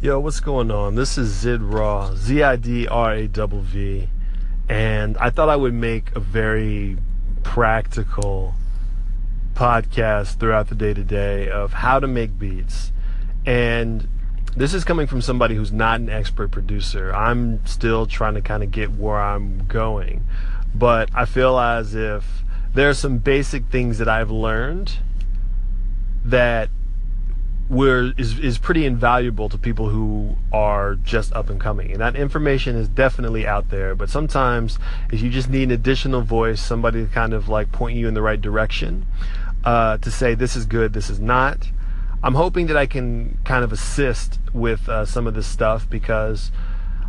Yo, what's going on? This is Zid Raw, Z I D R A W V, and I thought I would make a very practical podcast throughout the day to day of how to make beats. And this is coming from somebody who's not an expert producer. I'm still trying to kind of get where I'm going, but I feel as if there are some basic things that I've learned that were is is pretty invaluable to people who are just up and coming. And that information is definitely out there, but sometimes if you just need an additional voice, somebody to kind of like point you in the right direction, uh, to say this is good, this is not. I'm hoping that I can kind of assist with uh, some of this stuff because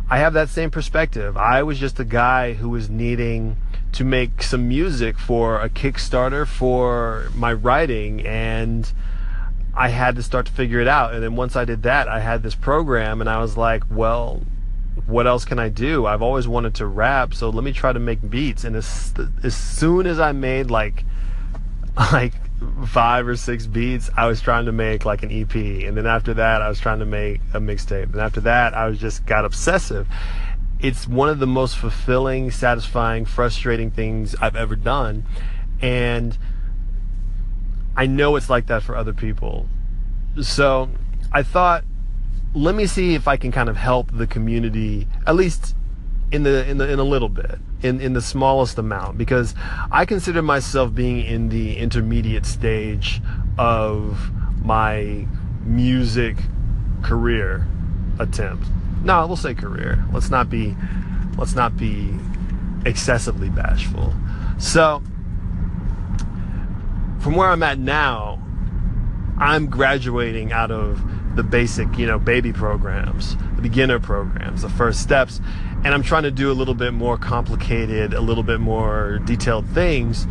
I have that same perspective. I was just a guy who was needing to make some music for a Kickstarter for my writing and I had to start to figure it out. And then once I did that, I had this program and I was like, well, what else can I do? I've always wanted to rap, so let me try to make beats. And as, as soon as I made like like five or six beats, I was trying to make like an EP. And then after that, I was trying to make a mixtape. And after that, I was just got obsessive. It's one of the most fulfilling, satisfying, frustrating things I've ever done. And I know it's like that for other people. So I thought, let me see if I can kind of help the community, at least in the in the in a little bit, in in the smallest amount, because I consider myself being in the intermediate stage of my music career attempt. No, we'll say career. Let's not be let's not be excessively bashful. So from where I'm at now, I'm graduating out of the basic, you know, baby programs, the beginner programs, the first steps, and I'm trying to do a little bit more complicated, a little bit more detailed things.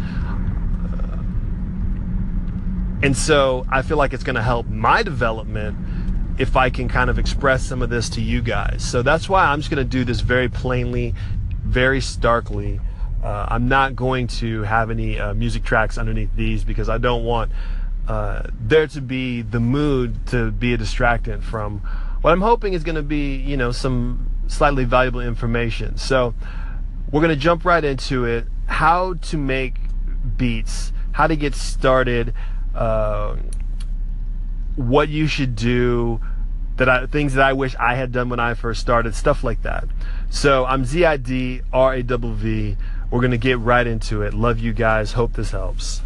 And so I feel like it's going to help my development if I can kind of express some of this to you guys. So that's why I'm just going to do this very plainly, very starkly, uh, I'm not going to have any uh, music tracks underneath these because I don't want uh, there to be the mood to be a distractant from what I'm hoping is going to be, you know, some slightly valuable information. So we're going to jump right into it. How to make beats, how to get started, uh, what you should do, that I, things that I wish I had done when I first started, stuff like that. So I'm Z I D R A W V. We're going to get right into it. Love you guys. Hope this helps.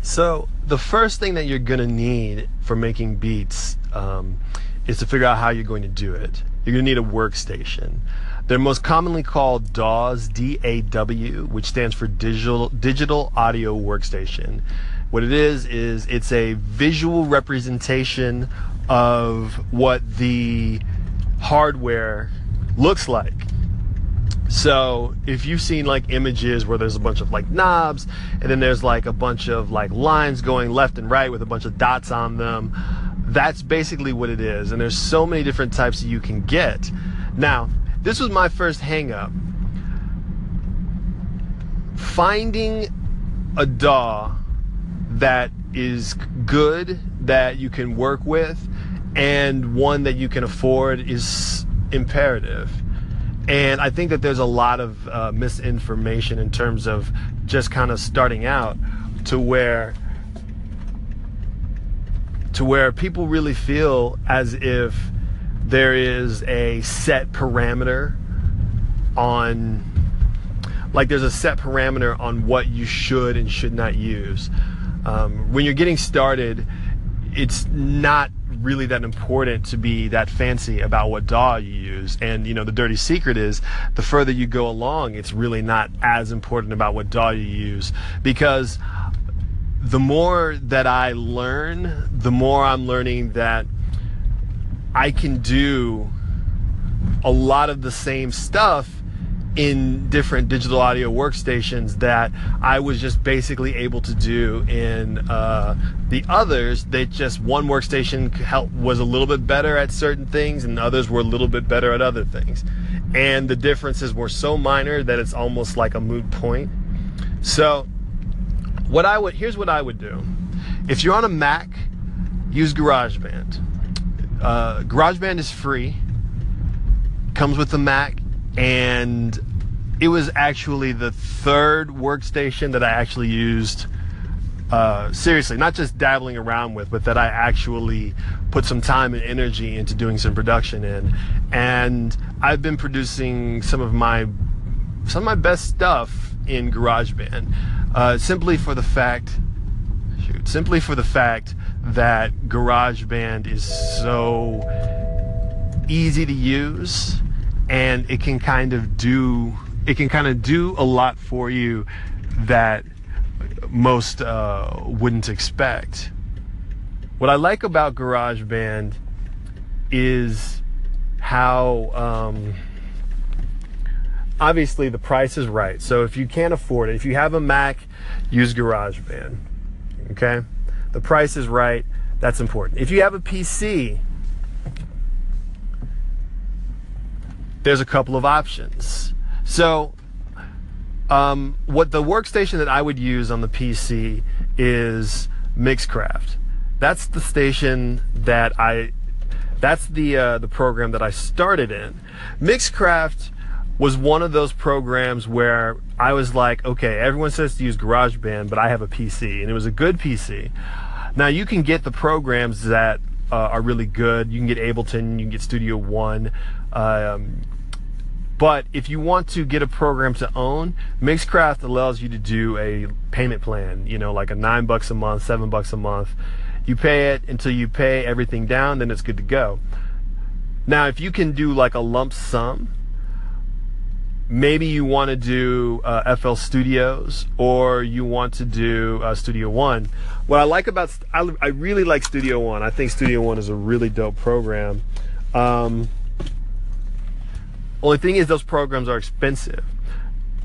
So, the first thing that you're going to need for making beats um, is to figure out how you're going to do it. You're going to need a workstation. They're most commonly called DAWs, D-A-W, which stands for Digital Digital Audio Workstation. What it is is it's a visual representation of what the hardware looks like. So if you've seen like images where there's a bunch of like knobs and then there's like a bunch of like lines going left and right with a bunch of dots on them, that's basically what it is. And there's so many different types that you can get. Now, this was my first hangup. Finding a DAW that is good, that you can work with, and one that you can afford is imperative and I think that there's a lot of uh, misinformation in terms of just kind of starting out to where to where people really feel as if there is a set parameter on like there's a set parameter on what you should and should not use. Um, when you're getting started, it's not really that important to be that fancy about what DAW you use. And you know, the dirty secret is the further you go along, it's really not as important about what DAW you use because the more that I learn, the more I'm learning that I can do a lot of the same stuff in different digital audio workstations that I was just basically able to do in uh, the others. That just one workstation help, was a little bit better at certain things, and others were a little bit better at other things. And the differences were so minor that it's almost like a moot point. So, what I would here's what I would do. If you're on a Mac, use GarageBand. uh, GarageBand is free, comes with the Mac, and it was actually the third workstation that I actually used uh, seriously, not just dabbling around with, but that I actually put some time and energy into doing some production in. And I've been producing some of my some of my best stuff in GarageBand, uh, simply for the fact, shoot, simply for the fact that GarageBand is so easy to use, and it can kind of do it can kind of do a lot for you that most uh, wouldn't expect. What I like about GarageBand is how um, obviously the price is right. So if you can't afford it, if you have a Mac, use GarageBand. Okay? The price is right. That's important. If you have a PC, there's a couple of options. So um, what the workstation that I would use on the PC is Mixcraft. That's the station that I. That's the uh, the program that I started in. Mixcraft was one of those programs where I was like, okay, everyone says to use GarageBand, but I have a PC, and it was a good PC. Now you can get the programs that uh, are really good. You can get Ableton, you can get Studio One. Um, but if you want to get a program to own, Mixcraft allows you to do a payment plan, you know, like a nine bucks a month, seven bucks a month. You pay it until you pay everything down, then it's good to go. Now, if you can do like a lump sum, maybe you want to do uh, FL Studios or you want to do uh, Studio One. What I like about, I, I, really like Studio One. I think Studio One is a really dope program. Um, only thing is, those programs are expensive.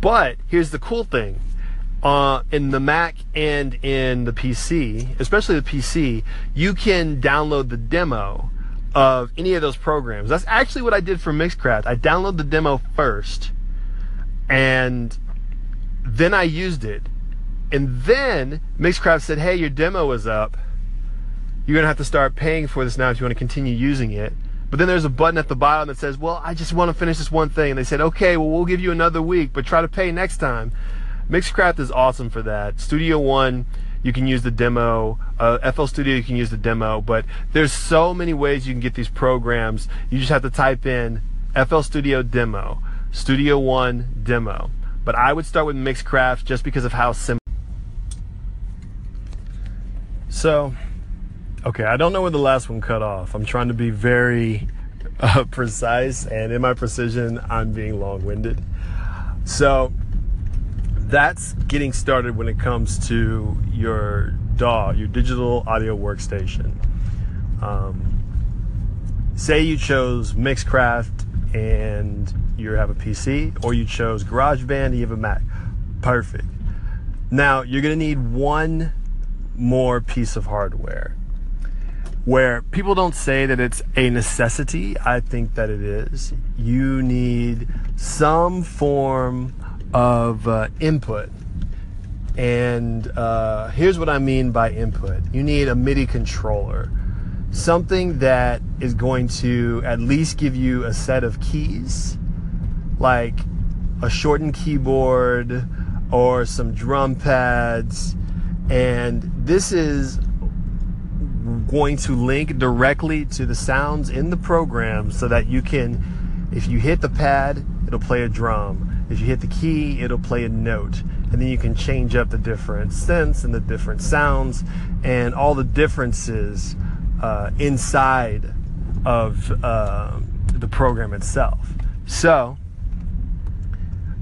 But here's the cool thing. Uh, in the Mac and in the PC, especially the PC, you can download the demo of any of those programs. That's actually what I did for Mixcraft. I downloaded the demo first, and then I used it. And then Mixcraft said, hey, your demo is up. You're going to have to start paying for this now if you want to continue using it. But then there's a button at the bottom that says, well, I just want to finish this one thing. And they said, okay, well, we'll give you another week, but try to pay next time. Mixcraft is awesome for that. Studio One, you can use the demo. Uh, FL Studio, you can use the demo. But there's so many ways you can get these programs. You just have to type in FL Studio demo, Studio One demo. But I would start with Mixcraft just because of how simple. So, Okay, I don't know where the last one cut off. I'm trying to be very uh, precise, and in my precision, I'm being long winded. So, that's getting started when it comes to your DAW, your digital audio workstation. Um, say you chose Mixcraft and you have a PC, or you chose GarageBand and you have a Mac. Perfect. Now, you're going to need one more piece of hardware where people don't say that it's a necessity. I think that it is. You need some form of uh, input. And uh, here's what I mean by input you need a MIDI controller, something that is going to at least give you a set of keys, like a shortened keyboard or some drum pads. And this is going to link directly to the sounds in the program so that you can, if you hit the pad, it'll play a drum. If you hit the key, it'll play a note. And then you can change up the different synths and the different sounds and all the differences uh, inside of uh, the program itself. So,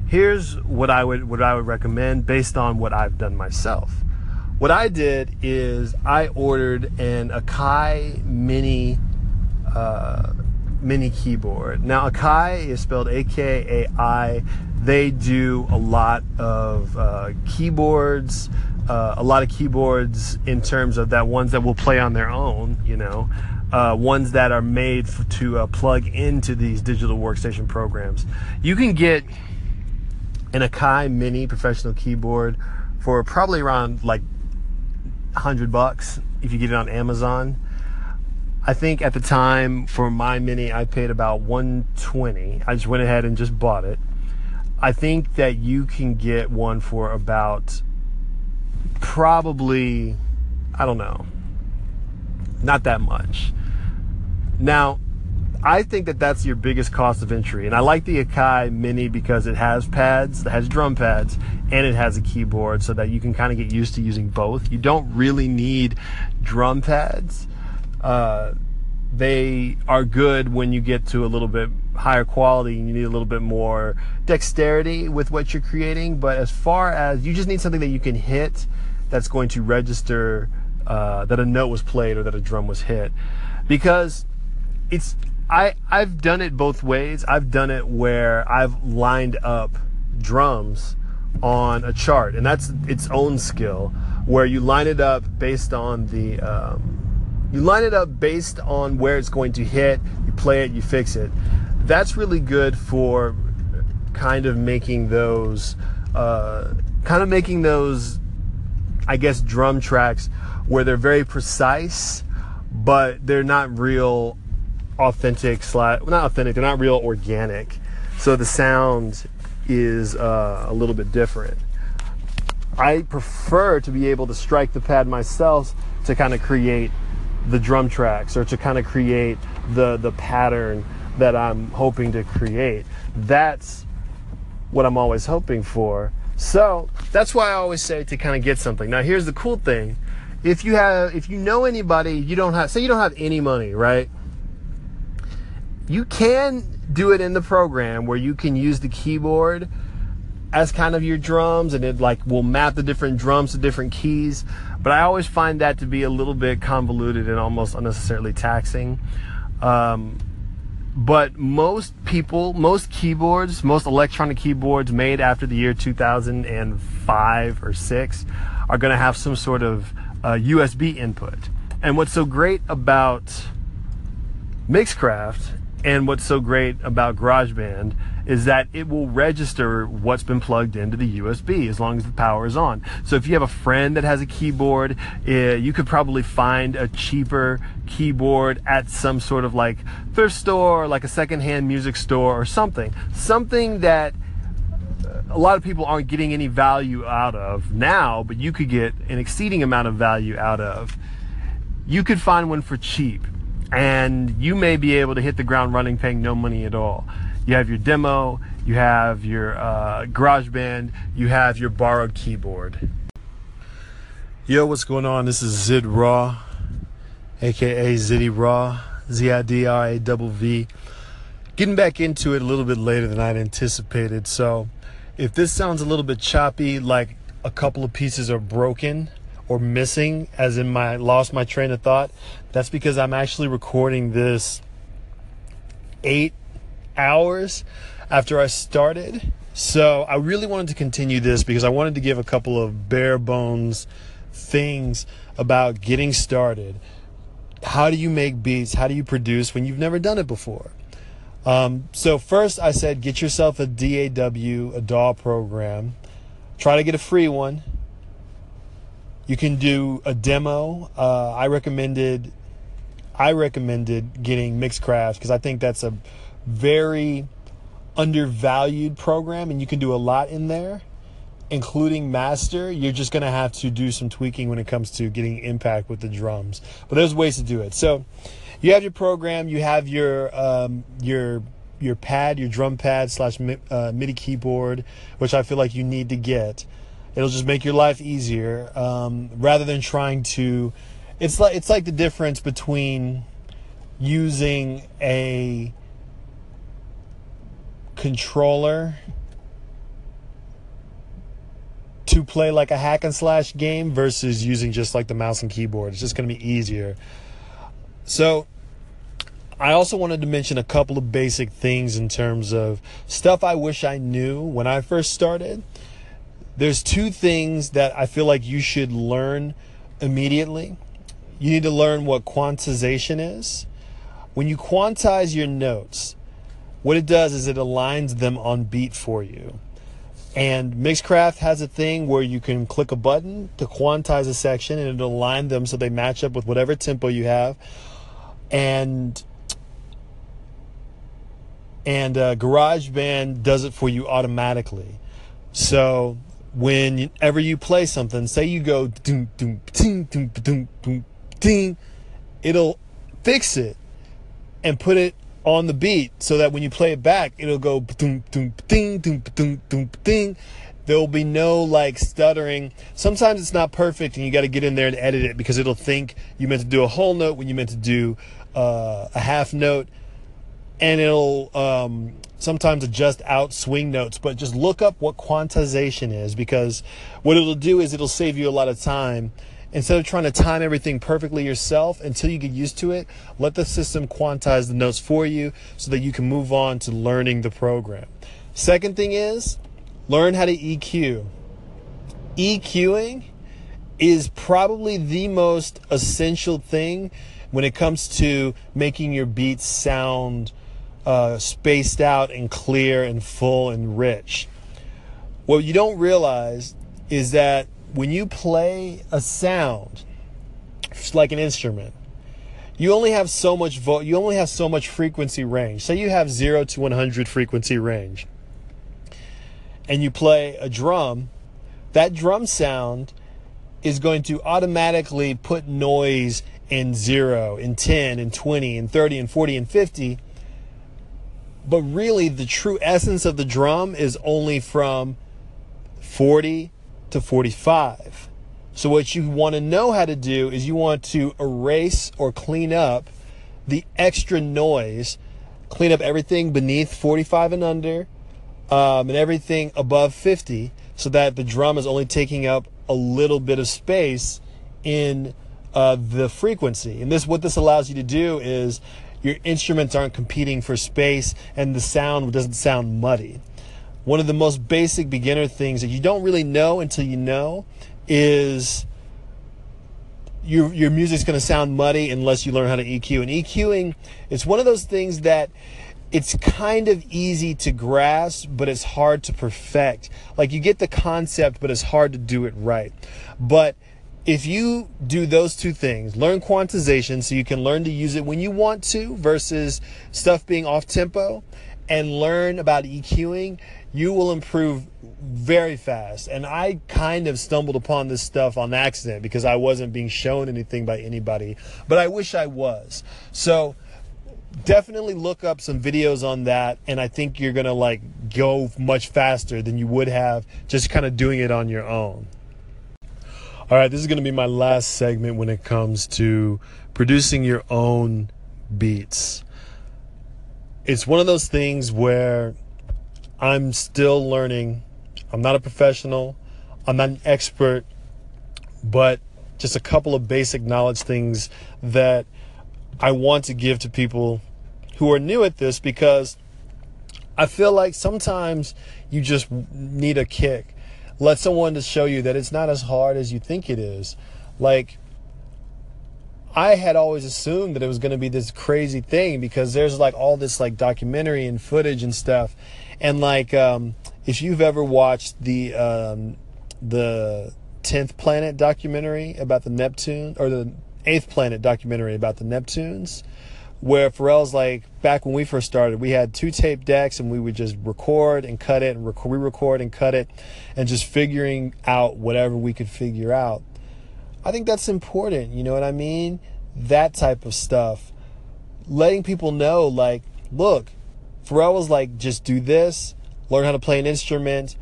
here's what I would what I would recommend based on what I've done myself. What I did is I ordered an Akai Mini uh, mini keyboard. Now Akai is spelled A-K-A-I. They do a lot of uh, keyboards, uh, a lot of keyboards in terms of that ones that will play on their own. You know, uh, ones that are made for, to uh, plug into these digital workstation programs. You can get an Akai Mini professional keyboard for probably around like hundred bucks if you get it on Amazon. I think at the time for my mini, I paid about 120. I just went ahead and just bought it. I think that you can get one for about probably, I don't know, not that much. Now, I think that that's your biggest cost of entry. And I like the Akai Mini because it has pads, it has drum pads, and it has a keyboard so that you can kind of get used to using both. You don't really need drum pads. Uh, they are good when you get to a little bit higher quality and you need a little bit more dexterity with what you're creating. But as far as you just need something that you can hit that's going to register uh, that a note was played or that a drum was hit. Because it's I I've done it both ways. I've done it where I've lined up drums on a chart, and that's its own skill, where you line it up based on the um, you line it up based on where it's going to hit. You play it, you fix it. That's really good for kind of making those uh, kind of making those I guess drum tracks where they're very precise, but they're not real authentic slash well, not authentic they're not real organic. So the sound is uh, a little bit different. I prefer to be able to strike the pad myself to kind of create the drum tracks or to kind of create the the pattern that i'm hoping to create. That's what i'm always hoping for. So that's why i always say to kind of get something. Now here's the cool thing. If you have if you know anybody you don't have say you don't have any money right you can do it in the program where you can use the keyboard as kind of your drums and it like will map the different drums to different keys. But i always find that to be a little bit convoluted and almost unnecessarily taxing. Um, but most people most keyboards most electronic keyboards made after the year 2005 or 6 are going to have some sort of uh, usb input. And what's so great about mixcraft and what's so great about GarageBand is that it will register what's been plugged into the USB as long as the power is on. So if you have a friend that has a keyboard, uh, you could probably find a cheaper keyboard at some sort of like thrift store, like a secondhand music store or something. Something that a lot of people aren't getting any value out of now, but you could get an exceeding amount of value out of. You could find one for cheap and you may be able to hit the ground running paying no money at all. You have your demo, you have your uh, GarageBand, you have your borrowed keyboard. Yo, what's going on? This is Zid Raw, aka Ziddy Raw, Z I D R A V. Getting back into it a little bit later than I'd anticipated. So, if this sounds a little bit choppy, like a couple of pieces are broken, or missing, as in my lost my train of thought, that's because I'm actually recording this eight hours after I started. So I really wanted to continue this because I wanted to give a couple of bare bones things about getting started. How do you make beats? How do you produce when you've never done it before? Um, so first, I said get yourself a DAW, a DAW program. Try to get a free one. You can do a demo. Uh, I recommended I recommended getting Mixcraft because I think that's a very undervalued program and you can do a lot in there including master. You're just going to have to do some tweaking when it comes to getting impact with the drums but there's ways to do it. So you have your program you have your um, your your pad your drum pad slash uh, midi keyboard which i feel like you need to get It'll just make your life easier um, rather than trying to. It's like it's like the difference between using a controller to play like a hack and slash game versus using just like the mouse and keyboard. It's just going to be easier. So, I also wanted to mention a couple of basic things in terms of stuff I wish I knew when I first started there's two things that I feel like you should learn immediately. You need to learn what quantization is. When you quantize your notes, what it does is it aligns them on beat for you. And Mixcraft has a thing where you can click a button to quantize a section and it'll align them so they match up with whatever tempo you have. and and uh, GarageBand does it for you automatically. So whenever you play something, say you go doom doom ding doom doom doom ding, it'll fix it and put it on the beat so that when you play it back, it'll go doom doom ding doom doom doom ding. There will be no like stuttering. Sometimes it's not perfect, and you got to get in there and edit it because it'll think you meant to do a whole note when you meant to do uh, a half note, and it'll um, sometimes adjust out swing notes. But just look up what quantization is because what it'll do is it'll save you a lot of time instead of trying to time everything perfectly yourself until you get used to it, let the system quantize the notes for you so that you can move on to learning the program. Second thing is learn how to EQ. EQing is probably the most essential thing when it comes to making your beats sound uh, spaced out and clear and full and rich. What you don't realize is that when you play a sound, it's like an instrument, you only have so much vo- you only have so much frequency range. Say you have 0 to 100 frequency range. And you play a drum, that drum sound is going to automatically put noise in 0, in 10, in 20, in 30, in 40, and 50. But really, the true essence of the drum is only from 40 to 45. So, what you want to know how to do is you want to erase or clean up the extra noise, clean up everything beneath 45 and under, um, and everything above 50, so that the drum is only taking up a little bit of space in uh, the frequency. And this, what this allows you to do is your instruments aren't competing for space, and the sound doesn't sound muddy one of the most basic beginner things that you don't really know until you know is your your music's going to sound muddy unless you learn how to EQ. And EQing, it's one of those things that it's kind of easy to grasp, but it's hard to perfect. Like you get the concept, but it's hard to do it right. But if you do those two things, learn quantization so you can learn to use it when you want to versus stuff being off tempo, and learn about EQing, you will improve very fast. And I kind of stumbled upon this stuff on accident because I wasn't being shown anything by anybody, but I wish I was. So definitely look up some videos on that and I think you're to like go much faster than you would have just kind of doing it on your own. All right, this is going to be my last segment when it comes to producing your own beats. It's one of those things where I'm still learning. I'm not a professional, I'm not an expert, but just a couple of basic knowledge things that I want to give to people who are new at this because I feel like sometimes you just need a kick. Let someone to show you that it's not as hard as you think it is. Like I had always assumed that it was going to be this crazy thing because there's like all this like documentary and footage and stuff and like, um, if you've ever watched the um, the tenth planet documentary about the Neptune or the eighth planet documentary about the Neptunes, where Pharrell's like, back when we first started, we had two tape decks and we would just record and cut it and rec- re-record and cut it, and just figuring out whatever we could figure out. I think that's important. You know what I mean? That type of stuff. Letting people know, like, look, Pharrell was like, just do this, learn how to play an instrument,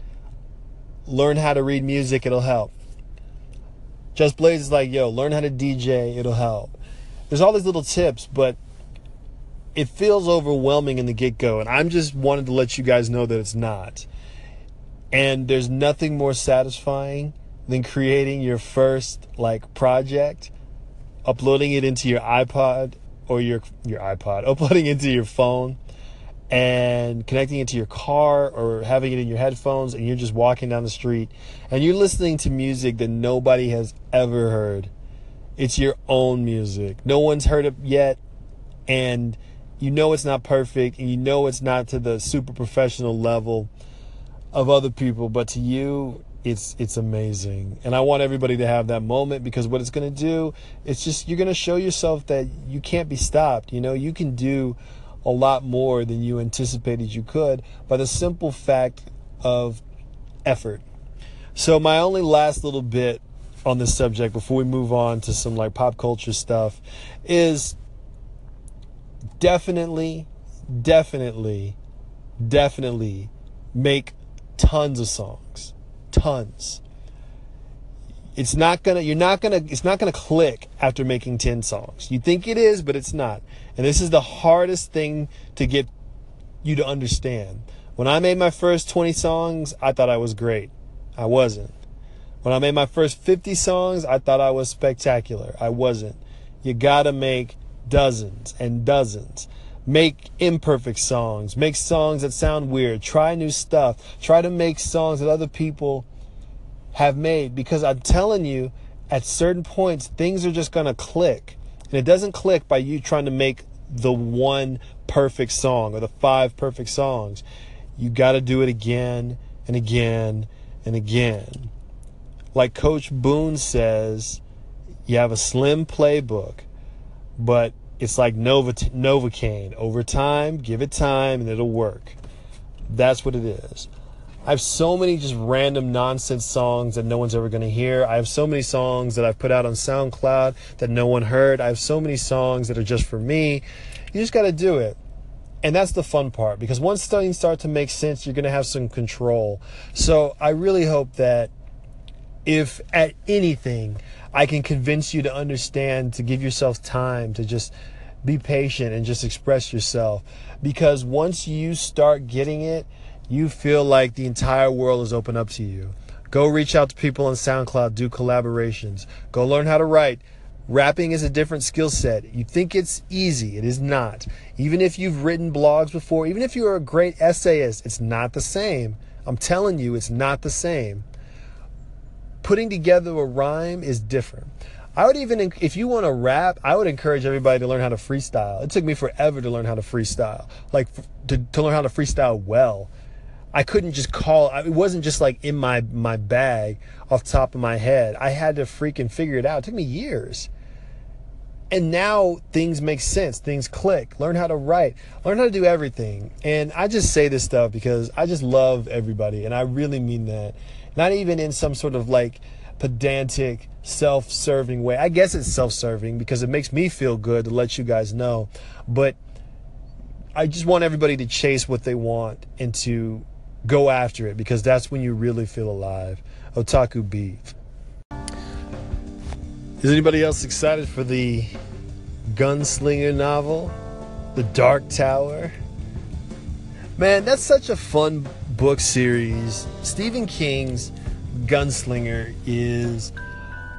learn how to read music, it'll help. Just Blaze is like, yo, learn how to DJ, it'll help. There's all these little tips, but it feels overwhelming in the get go. And I'm just wanted to let you guys know that it's not. And there's nothing more satisfying than creating your first like project, uploading it into your iPod or your your iPod, uploading it into your phone and connecting it to your car or having it in your headphones and you're just walking down the street and you're listening to music that nobody has ever heard. It's your own music. No one's heard it yet and you know it's not perfect and you know it's not to the super professional level of other people, but to you it's it's amazing. And i want everybody to have that moment because what it's going to do it's just you're going to show yourself that you can't be stopped. You know you can do a lot more than you anticipated you could by the simple fact of effort. So my only last little bit on this subject before we move on to some like pop culture stuff is definitely definitely definitely make tons of songs tons. It's not gonna, you're not gonna, it's not gonna click after making 10 songs. You think it is, but it's not. And this is the hardest thing to get you to understand. When I made my first 20 songs, I thought I was great. I wasn't. When I made my first 50 songs, I thought I was spectacular. I wasn't. You gotta make dozens and dozens. Make imperfect songs. Make songs that sound weird. Try new stuff. Try to make songs that other people have made because I'm telling you, at certain points, things are just going to click. And it doesn't click by you trying to make the one perfect song or the five perfect songs. You got to do it again and again and again. Like Coach Boone says, you have a slim playbook, but it's like Nova, Novocaine. Over time, give it time and it'll work. That's what it is. I have so many just random nonsense songs that no one's ever going to hear. I have so many songs that I've put out on SoundCloud that no one heard. I have so many songs that are just for me. You just got to do it. And that's the fun part because once things start to make sense, you're going to have some control. So I really hope that if at anything I can convince you to understand, to give yourself time, to just be patient and just express yourself. Because once you start getting it, you feel like the entire world is open up to you. Go reach out to people on SoundCloud, do collaborations, go learn how to write. Rapping is a different skill set. You think it's easy, it is not. Even if you've written blogs before, even if you're a great essayist, it's not the same. I'm telling you, it's not the same putting together a rhyme is different. I would even, if you want to rap, I would encourage everybody to learn how to freestyle. It took me forever to learn how to freestyle, like to, to learn how to freestyle well. I couldn't just call, it wasn't just like in my, my bag off top of my head. I had to freaking figure it out. It took me years. And now things make sense, things click. Learn how to write, learn how to do everything. And I just say this stuff because I just love everybody, and I really mean that. Not even in some sort of like pedantic, self serving way. I guess it's self serving because it makes me feel good to let you guys know. But I just want everybody to chase what they want and to go after it because that's when you really feel alive. Otaku beef. Is anybody else excited for the gunslinger novel? The Dark Tower? Man, that's such a fun book series. Stephen King's Gunslinger is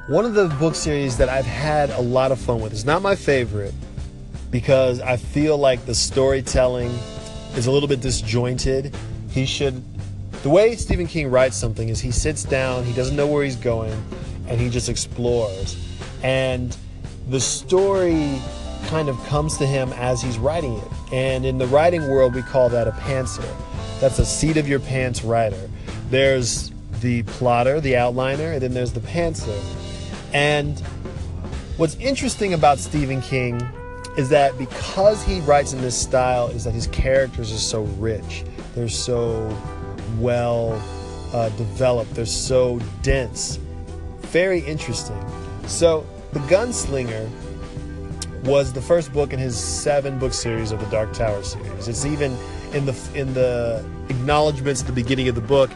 one of the book series that I've had a lot of fun with. It's not my favorite because I feel like the storytelling is a little bit disjointed. He should the way Stephen King writes something is he sits down, he doesn't know where he's going, and he just explores. And the story kind of comes to him as he's writing it. And in the writing world, we call that a pantser. That's a seat of your pants writer. There's the plotter, the outliner, and then there's the pantser. And what's interesting about Stephen King is that because he writes in this style, is that his characters are so rich. They're so well uh, developed. They're so dense. Very interesting. So, The Gunslinger was the first book in his seven book series of the Dark Tower series. It's even in the in the acknowledgments at the beginning of the book,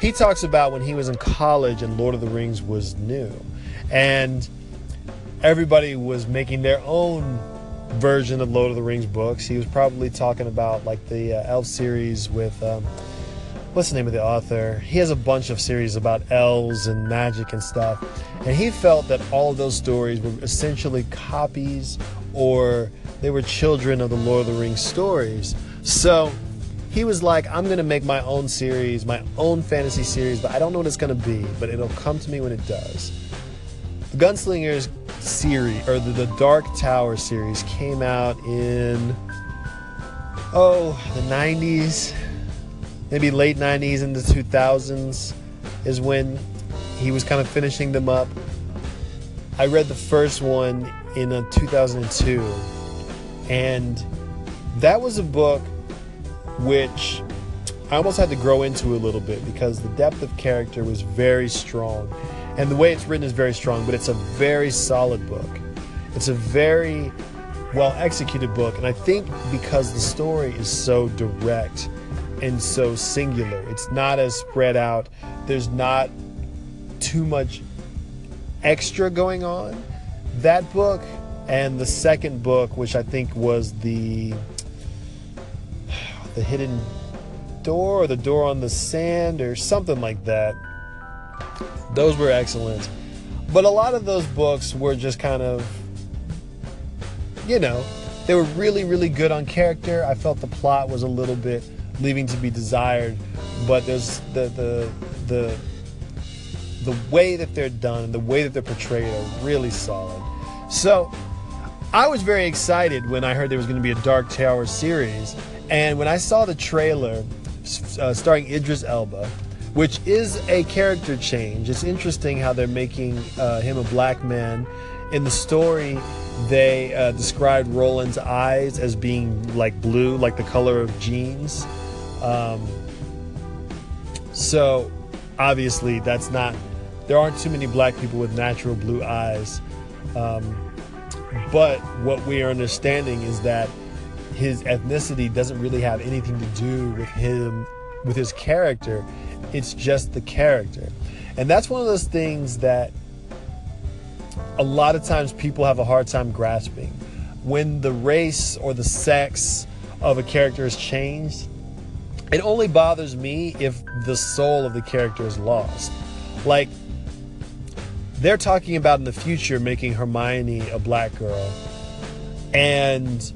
he talks about when he was in college and Lord of the Rings was new, and everybody was making their own version of Lord of the Rings books. He was probably talking about like the uh, Elf series with. Um, what's the name of the author? He has a bunch of series about elves and magic and stuff. And he felt that all of those stories were essentially copies or they were children of the Lord of the Rings stories. So he was like, I'm going to make my own series, my own fantasy series, but I don't know what it's going to be, but it'll come to me when it does. The Gunslingers series, or the, the Dark Tower series, came out in, oh, the 90s, maybe late 90s into 2000s. is when he was kind of finishing them up. I read the first one in uh, 2002, and that was a book which I almost had to grow into a little bit because the depth of character was very strong. And the way it's written is very strong, but it's a very solid book. It's a very well executed book. And I think because the story is so direct and so singular, it's not as spread out, there's not too much extra going on. That book and the second book, which I think was the the hidden door or the door on the sand or something like that. Those were excellent. But a lot of those books were just kind of, you know, they were really, really good on character. I felt the plot was a little bit leaving to be desired, but there's the the the the way that they're done, the way that they're portrayed are really solid. So I was very excited when I heard there was going to be a Dark Tower series, and when I saw the trailer uh, starring Idris Elba, which is a character change. It's interesting how they're making uh, him a black man. In the story, they uh, described Roland's eyes as being like blue, like the color of jeans. Um, so, obviously, that's not. There aren't too many black people with natural blue eyes. Um, but what we are understanding is that his ethnicity doesn't really have anything to do with him with his character. It's just the character. And that's one of those things that a lot of times people have a hard time grasping. When the race or the sex of a character is changed it only bothers me if the soul of the character is lost. Like they're talking about in the future making hermione a black girl. And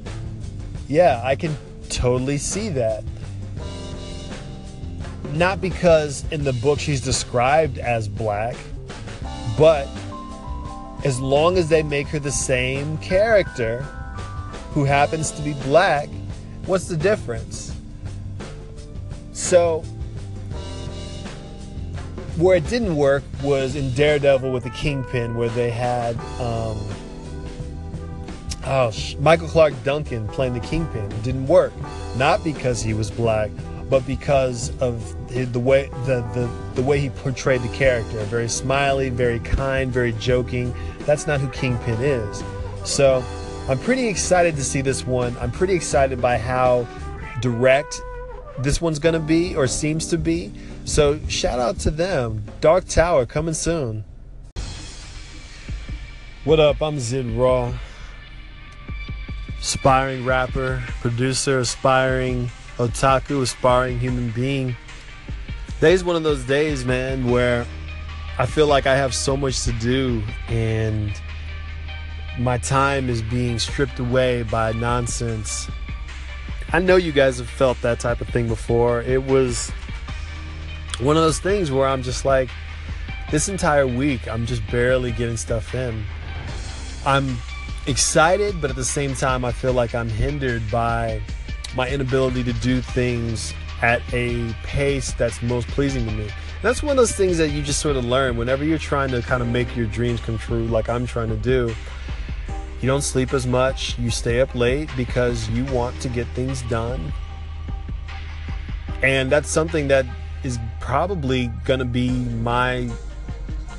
yeah, I can totally see that. Not because in the book she's described as black, but as long as they make her the same character who happens to be black, what's the difference? So, where it didn't work was in Daredevil with the Kingpin, where they had um, oh, Michael Clarke Duncan playing the Kingpin didn't work, not because he was black, but because of the way the, the the way he portrayed the character. Very smiley, very kind, very joking. That's not who Kingpin is. So I'm pretty excited to see this one. I'm pretty excited by how direct this one's gonna be or seems to be. So shout out to them. Dark Tower coming soon. What up? I'm Zid Raw aspiring rapper, producer, aspiring otaku, aspiring human being. Today's one of those days, man, where I feel like I have so much to do and my time is being stripped away by nonsense. I know you guys have felt that type of thing before. It was one of those things where I'm just like, this entire week, I'm just barely getting stuff in. I'm excited, but at the same time, I feel like I'm hindered by my inability to do things at a pace that's most pleasing to me. And that's one of those things that you just sort of learn whenever you're trying to kind of make your dreams come true, like I'm trying to do. You don't sleep as much, you stay up late because you want to get things done. And that's something that is probably going to be my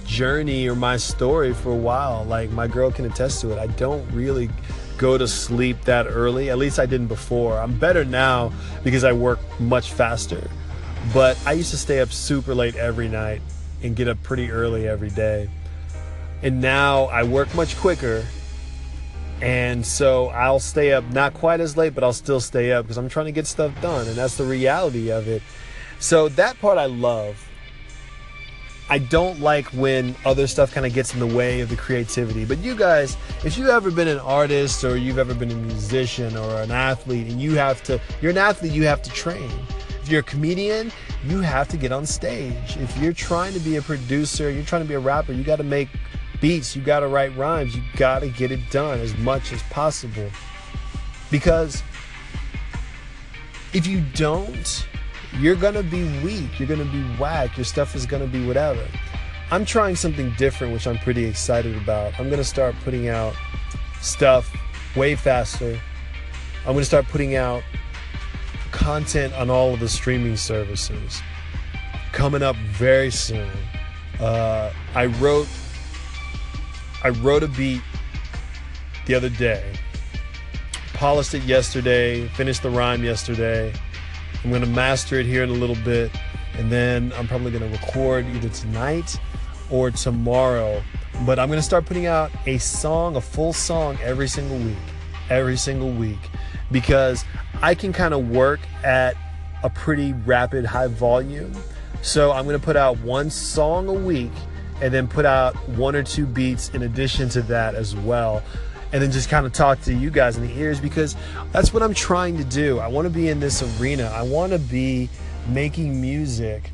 journey or my story for a while. Like my girl can attest to it. I don't really go to sleep that early. At least I didn't before. I'm better now because I work much faster. But I used to stay up super late every night and get up pretty early every day. And now I work much quicker. And so I'll stay up not quite as late, but I'll still stay up because I'm trying to get stuff done. And that's the reality of it. So that part I love I don't like when other stuff kind of gets in the way of the creativity. But you guys, if you've ever been an artist or you've ever been a musician or an athlete and you have to, you're an athlete, you have to train. If you're a comedian, you have to get on stage. If you're trying to be a producer, you're trying to be a rapper, you got to make beats, you got to write rhymes, you got to get it done as much as possible. Because if you don't, you're gonna be weak, you're gonna be whack, your stuff is gonna be whatever. I'm trying something different, which I'm pretty excited about. I'm gonna start putting out stuff way faster. I'm gonna start putting out content on all of the streaming services coming up very soon. Uh, I wrote I wrote a beat the other day, polished it yesterday, finished the rhyme yesterday. I'm gonna master it here in a little bit, and then I'm probably gonna record either tonight or tomorrow. But I'm gonna start putting out a song, a full song every single week, every single week, because I can kind of work at a pretty rapid high volume. So I'm gonna put out one song a week and then put out one or two beats in addition to that as well. And then just kind of talk to you guys in the ears because that's what I'm trying to do. I want to be in this arena. I want to be making music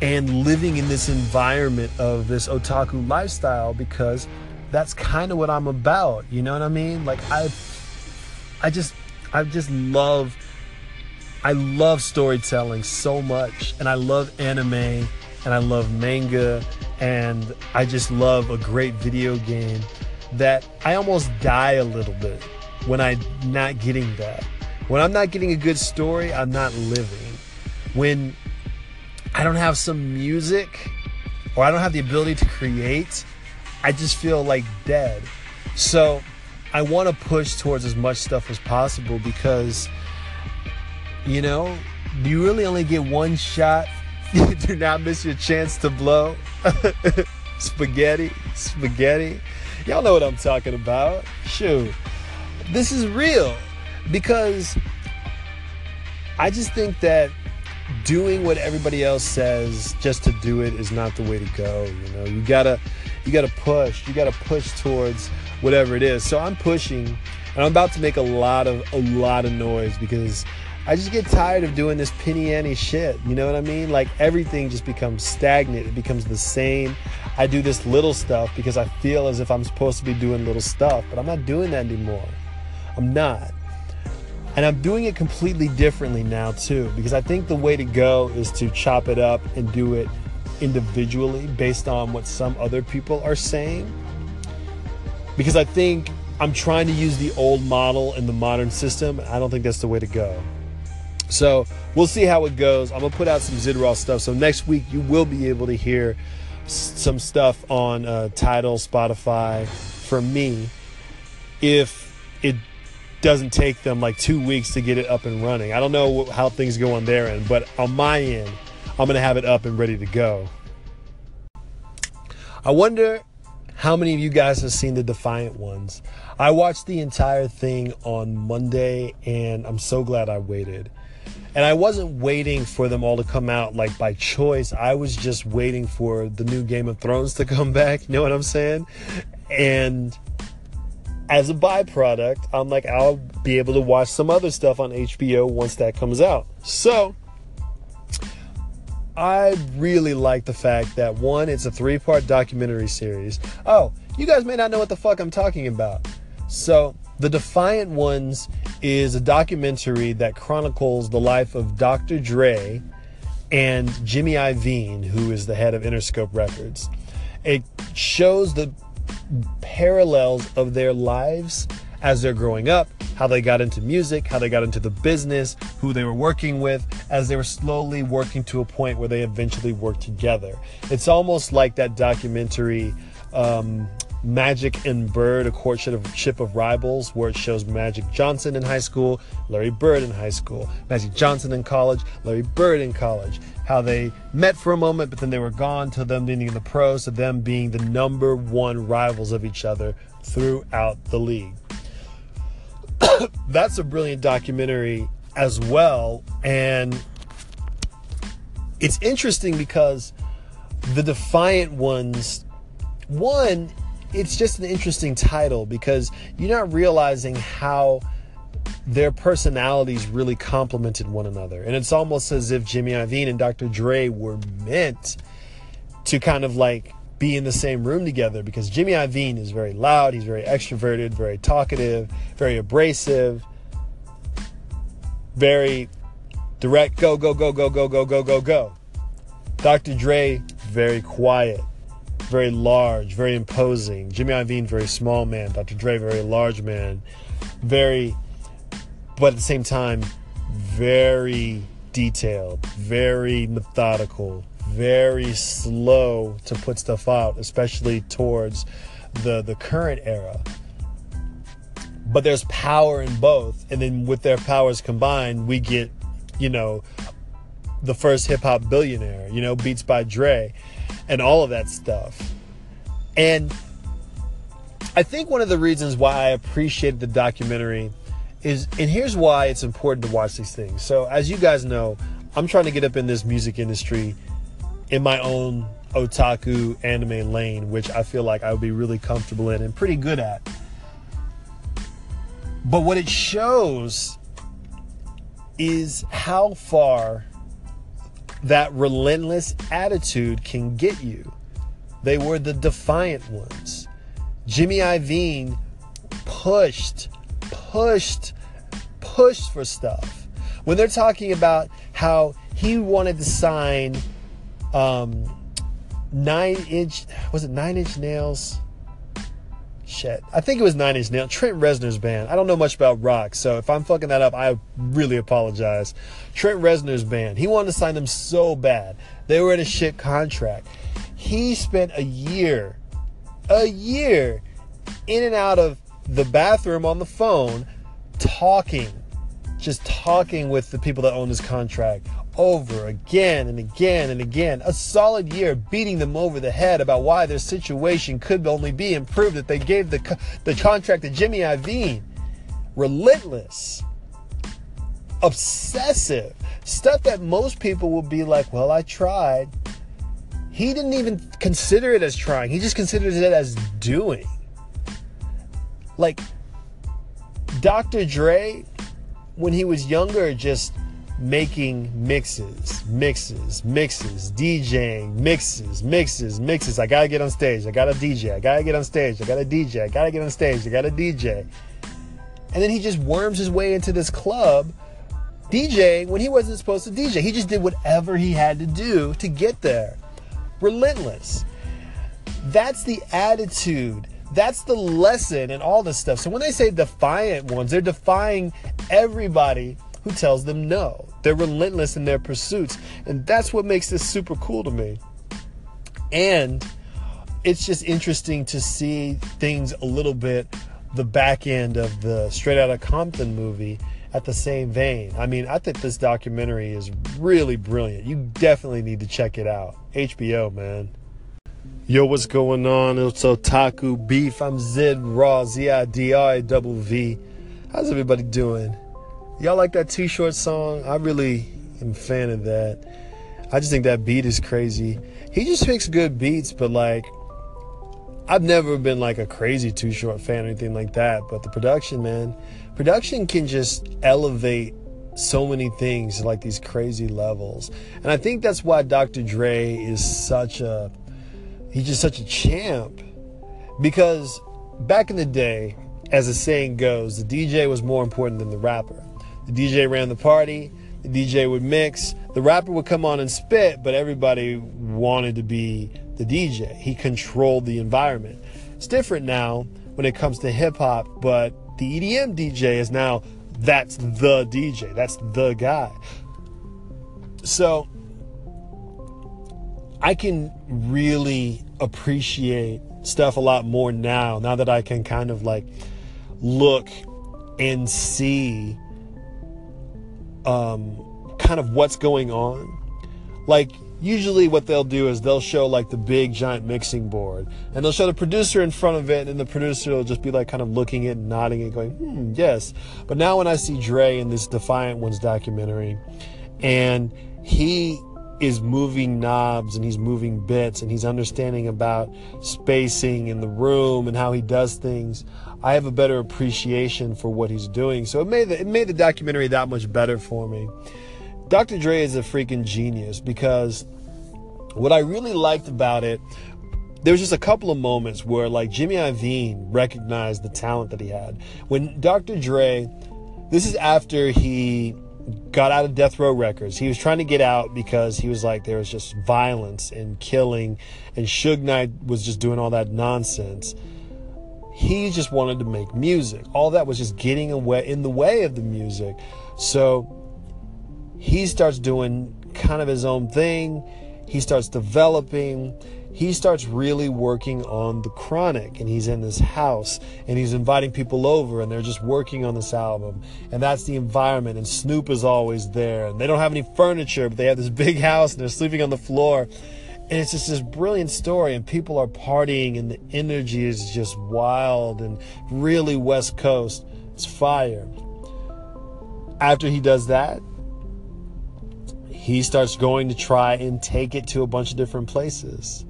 and living in this environment of this otaku lifestyle because that's kind of what I'm about. You know what I mean? Like I I just I just love I love storytelling so much and I love anime and I love manga and I just love a great video game that I almost die a little bit when I'm not getting that. When I'm not getting a good story, I'm not living. When I don't have some music or I don't have the ability to create, I just feel like dead. So I want to push towards as much stuff as possible because, you know, you really only get one shot do not miss your chance to blow. spaghetti, spaghetti. Y'all know what I'm talking about. Shoot. This is real because I just think that doing what everybody else says just to do it is not the way to go, you know. You got to you got to push. You got to push towards whatever it is. So I'm pushing and I'm about to make a lot of a lot of noise because I just get tired of doing this penny ante shit. You know what I mean? Like everything just becomes stagnant. It becomes the same. I do this little stuff because I feel as if I'm supposed to be doing little stuff, but I'm not doing that anymore. I'm not. And I'm doing it completely differently now too because I think the way to go is to chop it up and do it individually based on what some other people are saying. Because I think I'm trying to use the old model in the modern system. I don't think that's the way to go. So we'll see how it goes. I'm gonna put out some Zid stuff. So next week you will be able to hear some stuff on uh, Tidal, Spotify from me. If it doesn't take them like two weeks to get it up and running, I don't know how things go on their end, but on my end, I'm gonna have it up and ready to go. I wonder how many of you guys have seen the Defiant ones. I watched the entire thing on Monday, and I'm so glad I waited. And I wasn't waiting for them all to come out like by choice. I was just waiting for the new Game of Thrones to come back. You know what I'm saying? And as a byproduct, I'm like, I'll be able to watch some other stuff on HBO once that comes out. So, I really like the fact that one, it's a three part documentary series. Oh, you guys may not know what the fuck I'm talking about. So, The Defiant Ones is a documentary that chronicles the life of Dr. Dre and Jimmy Iovine, who is the head of Interscope Records. It shows the parallels of their lives as they're growing up, how they got into music, how they got into the business, who they were working with, as they were slowly working to a point where they eventually worked together. It's almost like that documentary. Um, Magic and Bird, a courtship of rivals, where it shows Magic Johnson in high school, Larry Bird in high school, Magic Johnson in college, Larry Bird in college. How they met for a moment, but then they were gone to them being in the pros, to them being the number one rivals of each other throughout the league. That's a brilliant documentary as well. And it's interesting because the Defiant ones, one, it's just an interesting title because you're not realizing how their personalities really complemented one another. And it's almost as if Jimmy Iovine and Dr. Dre were meant to kind of like be in the same room together because Jimmy Iovine is very loud, he's very extroverted, very talkative, very abrasive, very direct, go, go, go, go, go, go, go, go, go. Dr. Dre, very quiet, very large, very imposing. Jimmy Iovine, very small man. Dr. Dre, very large man. Very, but at the same time, very detailed, very methodical, very slow to put stuff out, especially towards the the current era. But there's power in both, and then with their powers combined, we get, you know, the first hip hop billionaire, you know, Beats by Dre, and all of that stuff. And I think one of the reasons why I appreciated the documentary is, and here's why it's important to watch these things. So, as you guys know, I'm trying to get up in this music industry in my own otaku anime lane, which I feel like I would be really comfortable in and pretty good at. But what it shows is how far that relentless attitude can get you. They were the defiant ones. Jimmy Iovine pushed, pushed, pushed for stuff. When they're talking about how he wanted to sign um, nine inch, was it nine inch nails? Shit. I think it was Nine Inch Nails. Trent Reznor's band. I don't know much about rock, so if I'm fucking that up, I really apologize. Trent Reznor's band. He wanted to sign them so bad. They were in a shit contract. He spent a year, a year, in and out of the bathroom on the phone, talking, just talking with the people that own his contract over again and again and again. A solid year beating them over the head about why their situation could only be improved if they gave the, the contract to Jimmy Iovine. Relentless. Obsessive. Stuff that most people would be like, well, I tried. He didn't even consider it as trying. He just considered it as doing. Like, Dr. Dre, when he was younger, just making mixes, mixes, mixes, DJing, mixes, mixes, mixes. I gotta get on stage. I gotta DJ. I gotta get on stage. I gotta DJ. I gotta get on stage. I gotta DJ. And then he just worms his way into this club DJ when he wasn't supposed to DJ. He just did whatever he had to do to get there. Relentless. That's the attitude. That's the lesson and all this stuff. So when they say defiant ones, they're defying everybody who tells them no. They're relentless in their pursuits. And that's what makes this super cool to me. And it's just interesting to see things a little bit the back end of the Straight Outta Compton movie at the same vein. I mean, I think this documentary is really brilliant. You definitely need to check it out. HBO, man. Yo, what's going on? It's Otaku Beef. I'm Zid Raw, Z I D R A. How's everybody doing? Y'all like that Too Short song? I really am a fan of that. I just think that beat is crazy. He just picks good beats, but like, I've never been like a crazy Too Short fan or anything like that. But the production, man, production can just elevate so many things like these crazy levels. And I think that's why Dr. Dre is such a, he's just such a champ. Because back in the day, as the saying goes, the DJ was more important than the rapper. The DJ ran the party. The DJ would mix. The rapper would come on and spit, but everybody wanted to be the DJ. He controlled the environment. It's different now when it comes to hip hop, but the EDM DJ is now that's the DJ. That's the guy. So I can really appreciate stuff a lot more now, now that I can kind of like look and see um, kind of what's going on. Like, usually what they'll do is they'll show like the big giant mixing board and they'll show the producer in front of it and the producer will just be like kind of looking at nodding and going hmm yes but now when i see dre in this defiant ones documentary and he is moving knobs and he's moving bits and he's understanding about spacing in the room and how he does things I have a better appreciation for what he's doing. So it made the, it made the documentary that much better for me. Dr. Dre is a freaking genius because what I really liked about it, there was just a couple of moments where like Jimmy Iovine recognized the talent that he had. When Dr. Dre, this is after he got out of Death Row Records. He was trying to get out because he was like there was just violence and killing, and Suge Knight was just doing all that nonsense. He just wanted to make music. All that was just getting away in the way of the music. So he starts doing kind of his own thing. He starts developing he starts really working on the chronic and he's in this house and he's inviting people over and they're just working on this album and that's the environment and snoop is always there and they don't have any furniture but they have this big house and they're sleeping on the floor and it's just this brilliant story and people are partying and the energy is just wild and really west coast it's fire after he does that he starts going to try and take it to a bunch of different places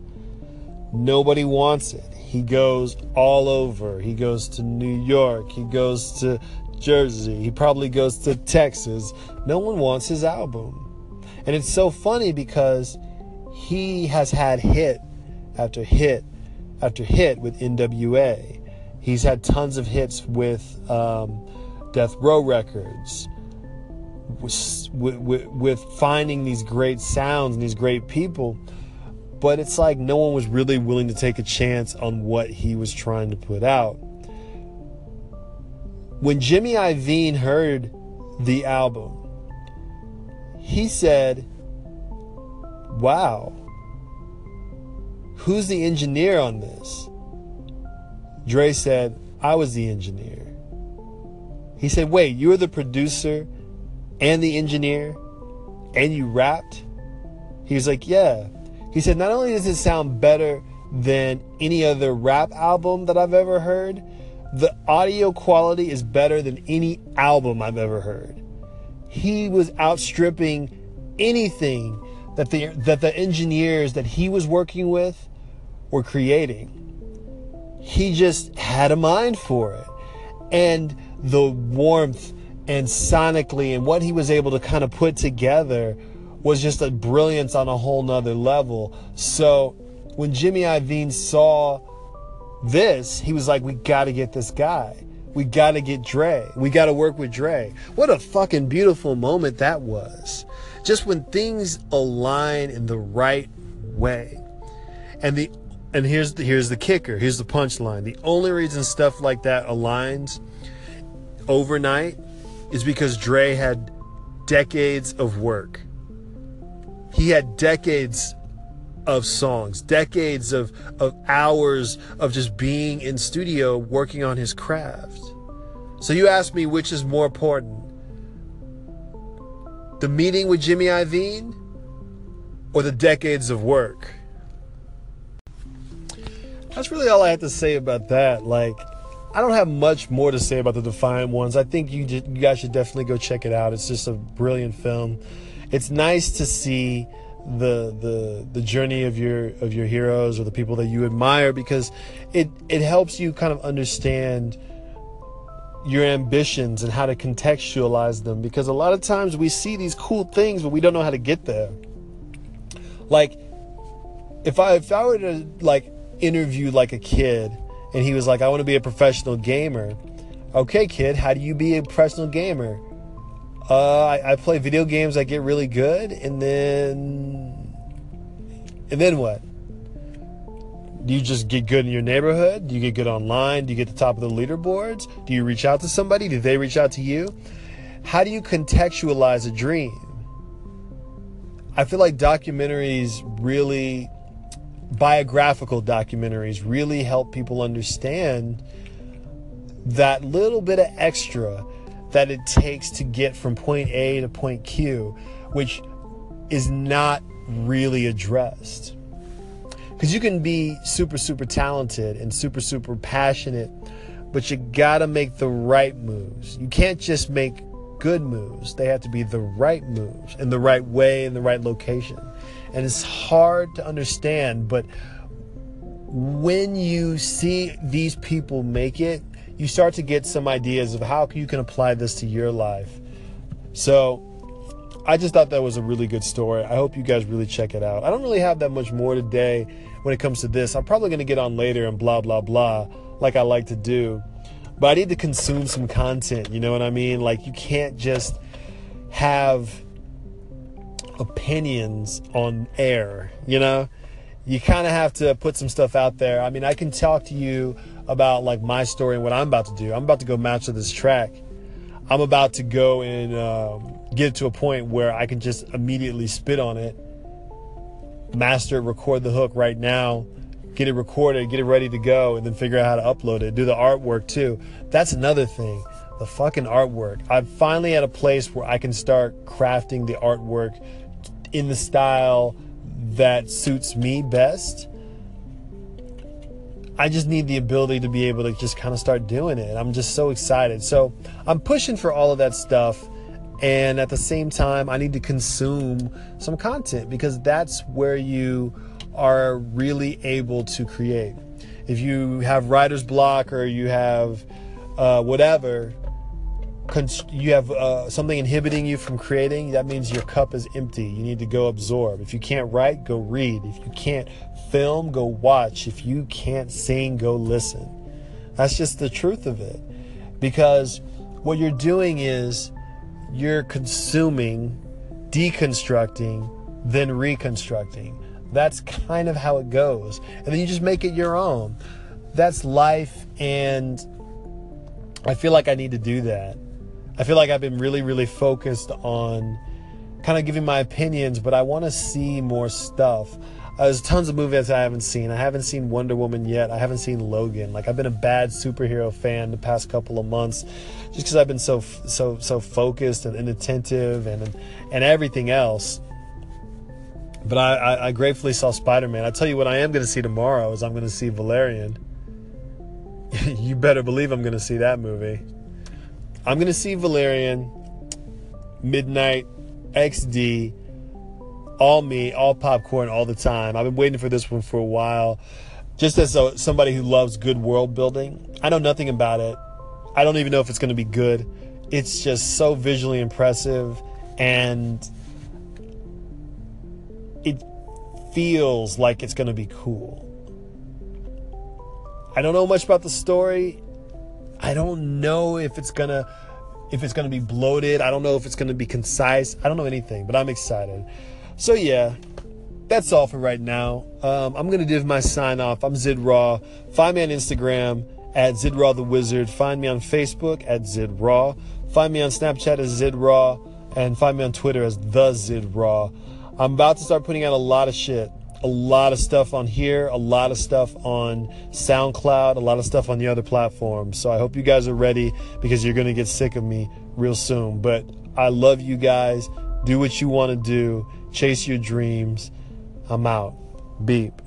Nobody wants it. He goes all over. He goes to New York. He goes to Jersey. He probably goes to Texas. No one wants his album. And it's so funny because he has had hit after hit after hit with NWA. He's had tons of hits with um, Death Row Records, with, with, with finding these great sounds and these great people but it's like no one was really willing to take a chance on what he was trying to put out. When Jimmy Iovine heard the album, he said, Wow, who's the engineer on this? Dre said, I was the engineer. He said, Wait, you were the producer and the engineer and you rapped? He was like, Yeah. He said, not only does it sound better than any other rap album that I've ever heard, the audio quality is better than any album I've ever heard. He was outstripping anything that the that the engineers that he was working with were creating. He just had a mind for it. And the warmth and sonically and what he was able to kind of put together was just a brilliance on a whole nother level. So when Jimmy Iovine saw this, he was like, we got to get this guy. We got to get Dre. We got to work with Dre. What a fucking beautiful moment that was. Just when things align in the right way. And the and here's the here's the kicker. Here's the punchline. The only reason stuff like that aligns overnight is because Dre had decades of work he had decades of songs, decades of, of hours of just being in studio working on his craft. So you ask me which is more important? The meeting with Jimmy Iovine or the decades of work? That's really all I have to say about that. Like, I don't have much more to say about the Defiant Ones. I think you, you guys should definitely go check it out. It's just a brilliant film it's nice to see the the the journey of your of your heroes or the people that you admire because it it helps you kind of understand your ambitions and how to contextualize them because a lot of times we see these cool things but we don't know how to get there like if i if i were to like interview like a kid and he was like i want to be a professional gamer okay kid how do you be a professional gamer uh, I, I play video games. I get really good, and then, and then what? Do you just get good in your neighborhood? Do you get good online? Do you get the top of the leaderboards? Do you reach out to somebody? Do they reach out to you? How do you contextualize a dream? I feel like documentaries really, biographical documentaries, really help people understand that little bit of extra that it takes to get from point A to point Q, which is not really addressed. Because you can be super, super talented and super, super passionate, but you gotta make the right moves. You can't just make good moves, they have to be the right moves in the right way in the right location. And it's hard to understand, but when you see these people make it, you start to get some ideas of how you can apply this to your life. So I just thought that was a really good story. I hope you guys really check it out. I don't really have that much more today when it comes to this. I'm probably going to get on later and blah, blah, blah, like I like to do. But I need to consume some content, you know what I mean? Like, you can't just have opinions on air, you know? You kind of have to put some stuff out there. I mean, I can talk to you about like my story and what I'm about to do. I'm about to go master this track. I'm about to go and um, get to a point where I can just immediately spit on it, master it, record the hook right now, get it recorded, get it ready to go, and then figure out how to upload it. Do the artwork too. That's another thing. The fucking artwork. I'm finally at a place where I can start crafting the artwork in the style that suits me best. I just need the ability to be able to just kind of start doing it. I'm just so excited. So I'm pushing for all of that stuff. And at the same time, I need to consume some content because that's where you are really able to create. If you have writer's block or you have uh, whatever, you have uh, something inhibiting you from creating, that means your cup is empty. You need to go absorb. If you can't write, go read. If you can't film, go watch. If you can't sing, go listen. That's just the truth of it. Because what you're doing is you're consuming, deconstructing, then reconstructing. That's kind of how it goes. And then you just make it your own. That's life. And I feel like I need to do that. I feel like I've been really, really focused on kind of giving my opinions, but I want to see more stuff. Uh, there's tons of movies I haven't seen. I haven't seen Wonder Woman yet. I haven't seen Logan. Like I've been a bad superhero fan the past couple of months, just because I've been so so so focused and inattentive and and everything else. But I, I, I gratefully saw Spider Man. I tell you what, I am going to see tomorrow is I'm going to see Valerian. you better believe I'm going to see that movie. I'm going to see Valerian, Midnight, XD, all me, all popcorn, all the time. I've been waiting for this one for a while. Just as a, somebody who loves good world building, I know nothing about it. I don't even know if it's going to be good. It's just so visually impressive and it feels like it's going to be cool. I don't know much about the story. I don't know if it's gonna if it's gonna be bloated. I don't know if it's gonna be concise. I don't know anything, but I'm excited. So yeah, that's all for right now. Um, I'm gonna give my sign off. I'm Zid Raw. Find me on Instagram at Zid Raw the Wizard. Find me on Facebook at Zid Raw. Find me on Snapchat as Zid Raw, and find me on Twitter as the Zid Raw. I'm about to start putting out a lot of shit a lot of stuff on here, a lot of stuff on SoundCloud, a lot of stuff on the other platforms. So I hope you guys are ready because you're going to get sick of me real soon. But I love you guys. Do what you want to do, chase your dreams. I'm out. Beep.